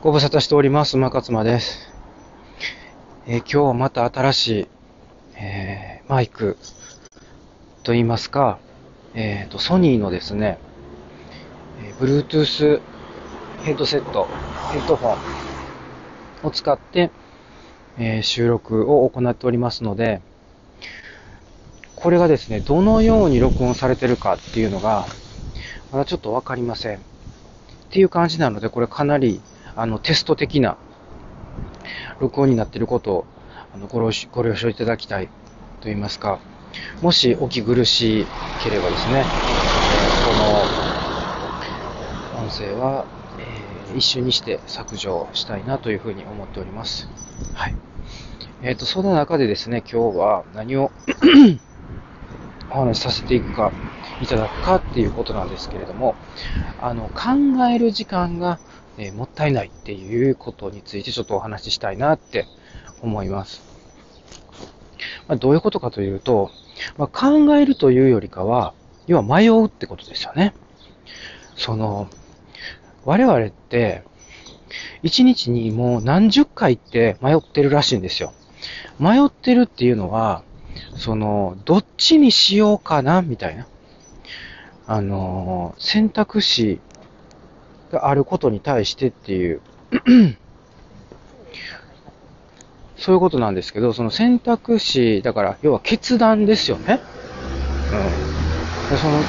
ご無沙汰しております。馬勝間です。えー、今日はまた新しい、えー、マイクと言いますか、えっ、ー、と、ソニーのですね、え Bluetooth ヘッドセット、ヘッドホンを使って、え収録を行っておりますので、これがですね、どのように録音されてるかっていうのが、まだちょっとわかりません。っていう感じなので、これかなりあの、テスト的な録音になっていることを、あのご了ご了承いただきたいと言いますか、もしお気苦しければですね、この音声は、えー、一瞬にして削除したいなというふうに思っております。はい。えっ、ー、と、その中でですね、今日は何を お話しさせていくか、いただくかっていうことなんですけれども、あの、考える時間がえー、もったいないっていうことについてちょっとお話ししたいなって思います。まあ、どういうことかというと、まあ、考えるというよりかは、要は迷うってことですよね。その、我々って、一日にもう何十回って迷ってるらしいんですよ。迷ってるっていうのは、その、どっちにしようかな、みたいな。あの、選択肢があることに対してっていう そういうことなんですけど、その選択肢、だから要は決断ですよね。うん。その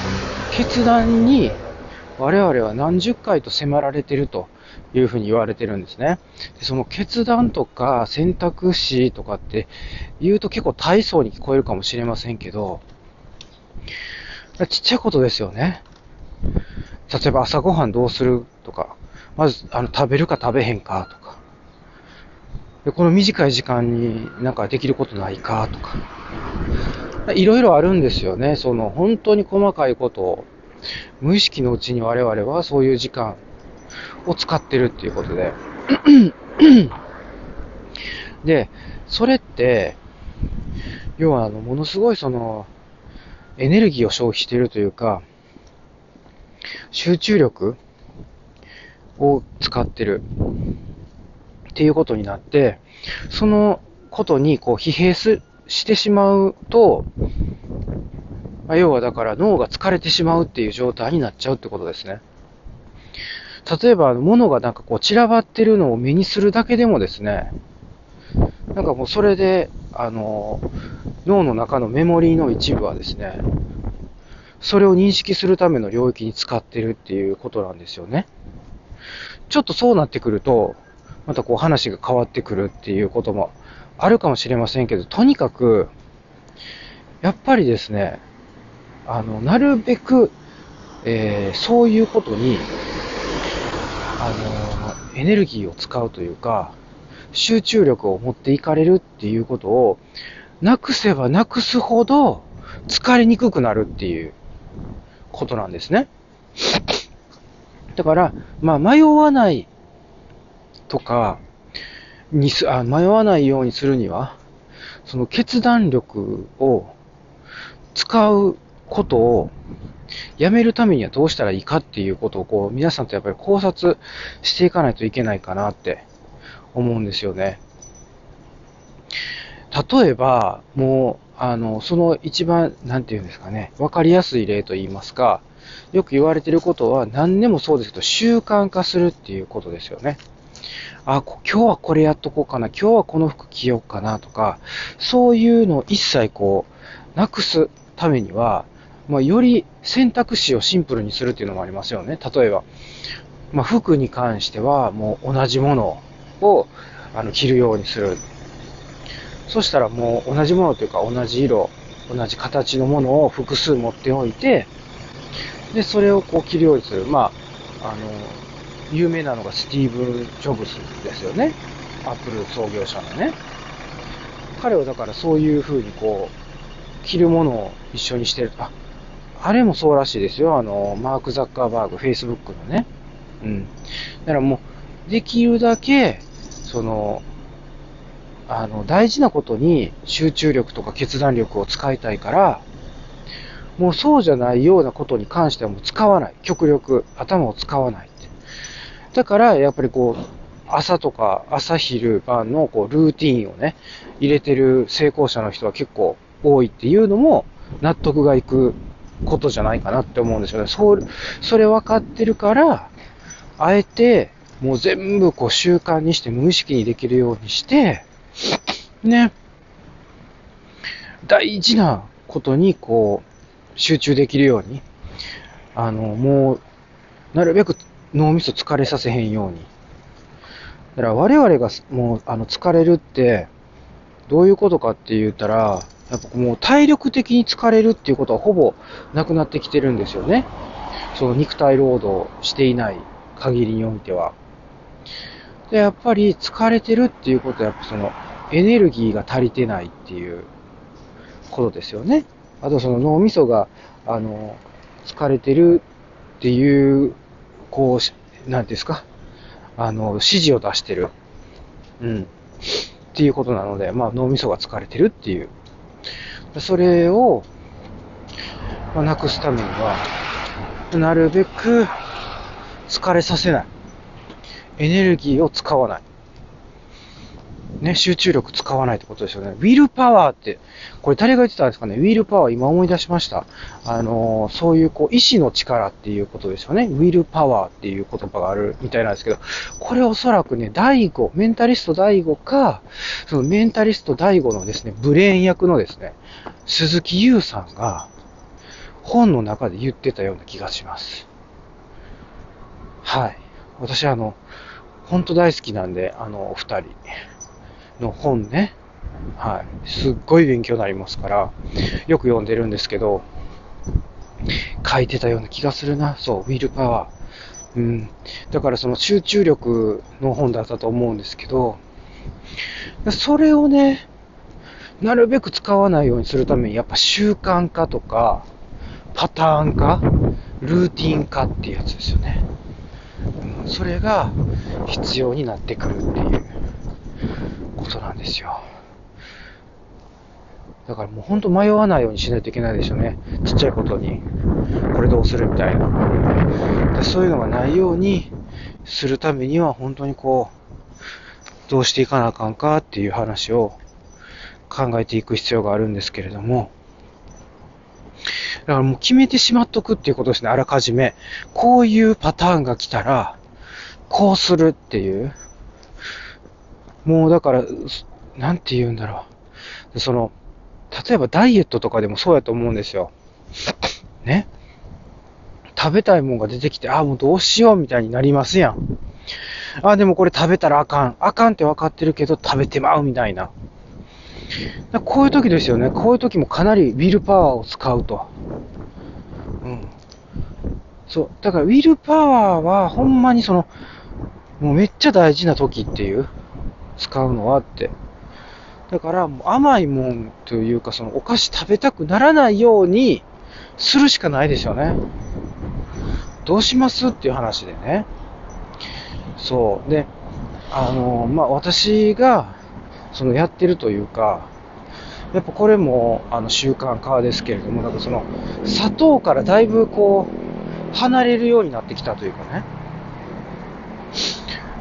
決断に我々は何十回と迫られてるというふうに言われてるんですね。でその決断とか選択肢とかって言うと結構大層に聞こえるかもしれませんけど、ちっちゃいことですよね。例えば朝ごはんどうするとか、まず、あの、食べるか食べへんかとか、でこの短い時間になんかできることないかとか、いろいろあるんですよね。その、本当に細かいことを、無意識のうちに我々はそういう時間を使ってるっていうことで。で、それって、要はあの、ものすごいその、エネルギーを消費しているというか、集中力を使ってるっていうことになって、そのことにこう疲弊すしてしまうと、まあ、要はだから脳が疲れてしまうっていう状態になっちゃうってことですね。例えば、物がなんかこう散らばってるのを目にするだけでもですね、なんかもうそれで、あの、脳の中のメモリーの一部はですね、それを認識するための領域に使ってるっていうことなんですよね。ちょっとそうなってくると、またこう話が変わってくるっていうこともあるかもしれませんけど、とにかく、やっぱりですね、あの、なるべく、えー、そういうことに、あの、エネルギーを使うというか、集中力を持っていかれるっていうことを、なくせばなくすほど疲れにくくなるっていうことなんですね。だから、まあ、迷わないとかにすあ、迷わないようにするには、その決断力を使うことをやめるためにはどうしたらいいかっていうことをこう皆さんとやっぱり考察していかないといけないかなって思うんですよね。例えば、もう、あの、その一番、なんていうんですかね、わかりやすい例と言いますか、よく言われてることは何でもそうですけど、習慣化するっていうことですよね。あ、今日はこれやっとこうかな、今日はこの服着ようかなとか、そういうのを一切こう、なくすためには、まあ、より選択肢をシンプルにするっていうのもありますよね。例えば、まあ、服に関してはもう同じものをあの着るようにする。そしたらもう同じものというか同じ色、同じ形のものを複数持っておいて、で、それをこう着るようにする。まあ、あの、有名なのがスティーブ・ジョブスですよね。アップル創業者のね。彼はだからそういう風にこう、着るものを一緒にしてる。あ、あれもそうらしいですよ。あの、マーク・ザッカーバーグ、フェイスブックのね。うん。だからもう、できるだけ、その、あの、大事なことに集中力とか決断力を使いたいから、もうそうじゃないようなことに関してはもう使わない。極力頭を使わないって。だから、やっぱりこう、朝とか朝昼晩のこうルーティンをね、入れてる成功者の人は結構多いっていうのも納得がいくことじゃないかなって思うんですよね。そうそれ分かってるから、あえてもう全部こう習慣にして無意識にできるようにして、ね、大事なことにこう集中できるように、あの、もう、なるべく脳みそ疲れさせへんように。だから我々がもう、あの、疲れるって、どういうことかって言ったら、やっぱもう体力的に疲れるっていうことはほぼなくなってきてるんですよね。その肉体労働していない限りにおいては。で、やっぱり疲れてるっていうことは、やっぱそのエネルギーが足りてないっていうことですよね。あとその脳みそが、あの、疲れてるっていう、こう、なんですか、あの、指示を出してる。うん。っていうことなので、まあ脳みそが疲れてるっていう。それを、まあ、なくすためには、なるべく疲れさせない。エネルギーを使わない。ね、集中力使わないってことですよね。ウィルパワーって、これ誰が言ってたんですかね？ウィルパワー今思い出しました。あのー、そういうこう、意志の力っていうことですよね。ウィルパワーっていう言葉があるみたいなんですけど、これおそらくね、第5、メンタリスト第5か、そのメンタリスト第5のですね、ブレーン役のですね、鈴木優さんが、本の中で言ってたような気がします。はい。私あの、本当大好きなんで、あの、お二人。の本ね、はい、すっごい勉強になりますから、よく読んでるんですけど、書いてたような気がするな。そう、ウィルパワー。うん。だからその集中力の本だったと思うんですけど、それをね、なるべく使わないようにするために、やっぱ習慣化とか、パターン化、ルーティン化っていうやつですよね。それが必要になってくるっていう。ですよ。だからもうほんと迷わないようにしないといけないでしょうね。ちっちゃいことに。これどうするみたいな。そういうのがないようにするためには本当にこう、どうしていかなあかんかっていう話を考えていく必要があるんですけれども。だからもう決めてしまっとくっていうことですね。あらかじめ。こういうパターンが来たら、こうするっていう。もうだから、なんて言うんだろう。その、例えばダイエットとかでもそうやと思うんですよ。ね。食べたいもんが出てきて、ああ、もうどうしようみたいになりますやん。ああ、でもこれ食べたらあかん。あかんって分かってるけど食べてまうみたいな。こういう時ですよね。こういう時もかなりウィルパワーを使うと。うん。そう。だからウィルパワーはほんまにその、もうめっちゃ大事な時っていう。使うのはって。だから、甘いもんというか、そのお菓子食べたくならないようにするしかないでしょうね。どうしますっていう話でね。そう。で、あの、まあ、私が、そのやってるというか、やっぱこれも、あの、習慣化ですけれども、なんかその、砂糖からだいぶこう、離れるようになってきたというかね。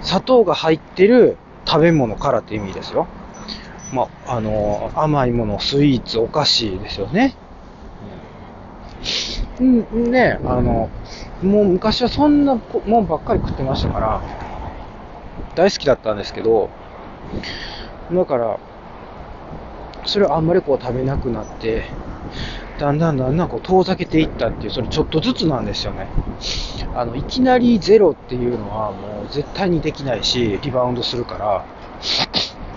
砂糖が入ってる食べ物からって意味ですよ。まあ、あの、甘いもの、スイーツ、お菓子ですよね。うん、ね、あの、もう昔はそんなもんばっかり食ってましたから、大好きだったんですけど、だから、それをあんまりこう食べなくなって、だんだんだんだんこう遠ざけていったっていう、それちょっとずつなんですよね。あの、いきなりゼロっていうのはもう絶対にできないし、リバウンドするから、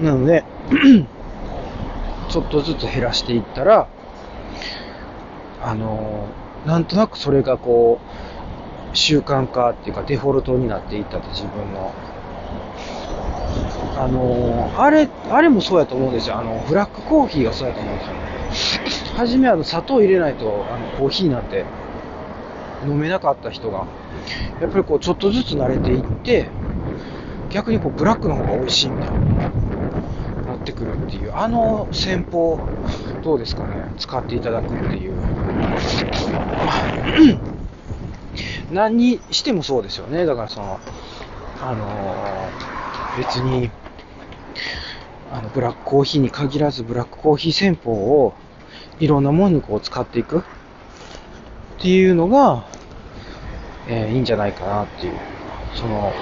なので、ちょっとずつ減らしていったら、あの、なんとなくそれがこう、習慣化っていうかデフォルトになっていったって自分の。あのあれ、あれもそうやと思うんですよ。あの、ブラックコーヒーがそうやと思うんですよね。初めあの砂糖入れないとあのコーヒーなんて飲めなかった人が、やっぱりこうちょっとずつ慣れていって、逆にこうブラックの方が美味しいみたい、なってくるっていう、あの戦法、どうですかね、使っていただくっていう。何にしてもそうですよね。だからその、あの別に、あの、ブラックコーヒーに限らず、ブラックコーヒー戦法を、いろんなものにこう使っていくっていうのが、えーいいんじゃないかなっていう、その、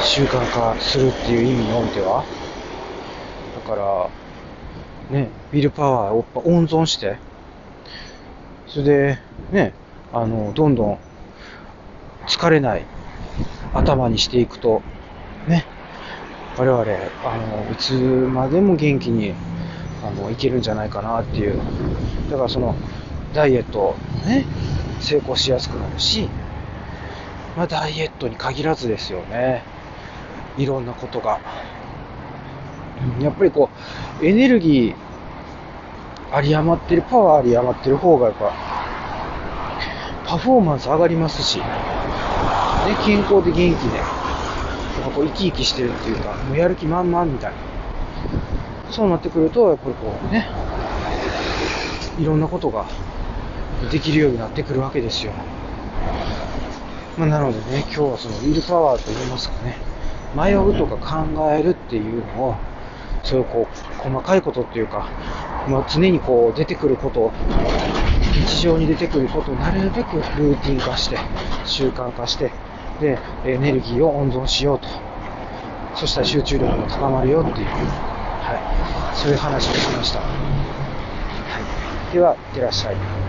習慣化するっていう意味においては。から、ね、ビルパワーを温存して、それで、ね、あの、どんどん疲れない頭にしていくと、ね、我々、あの、いつまでも元気に、あの、いけるんじゃないかなっていう。だからその、ダイエット、ね、成功しやすくなるし、まあ、ダイエットに限らずですよね。いろんなことが。やっぱりこう、エネルギー、あり余ってる、パワーあり余ってる方がやっぱ、パフォーマンス上がりますし、ね、健康で元気で、なんかこう生き生きしてるっていうか、もうやる気満々みたいな。そうなってくると、やっぱりこうね、いろんなことができるようになってくるわけですよ。まあ、なのでね、今日はそのウィルパワーといいますかね、迷うとか考えるっていうのを、そういうこう、細かいことっていうか、まあ、常にこう出てくること、日常に出てくることをなるべくルーティン化して、習慣化して、で、エネルギーを温存しようと。そしたら集中力も高まるよっていう、はい、そういう話をしました。はい、では、いってらっしゃい。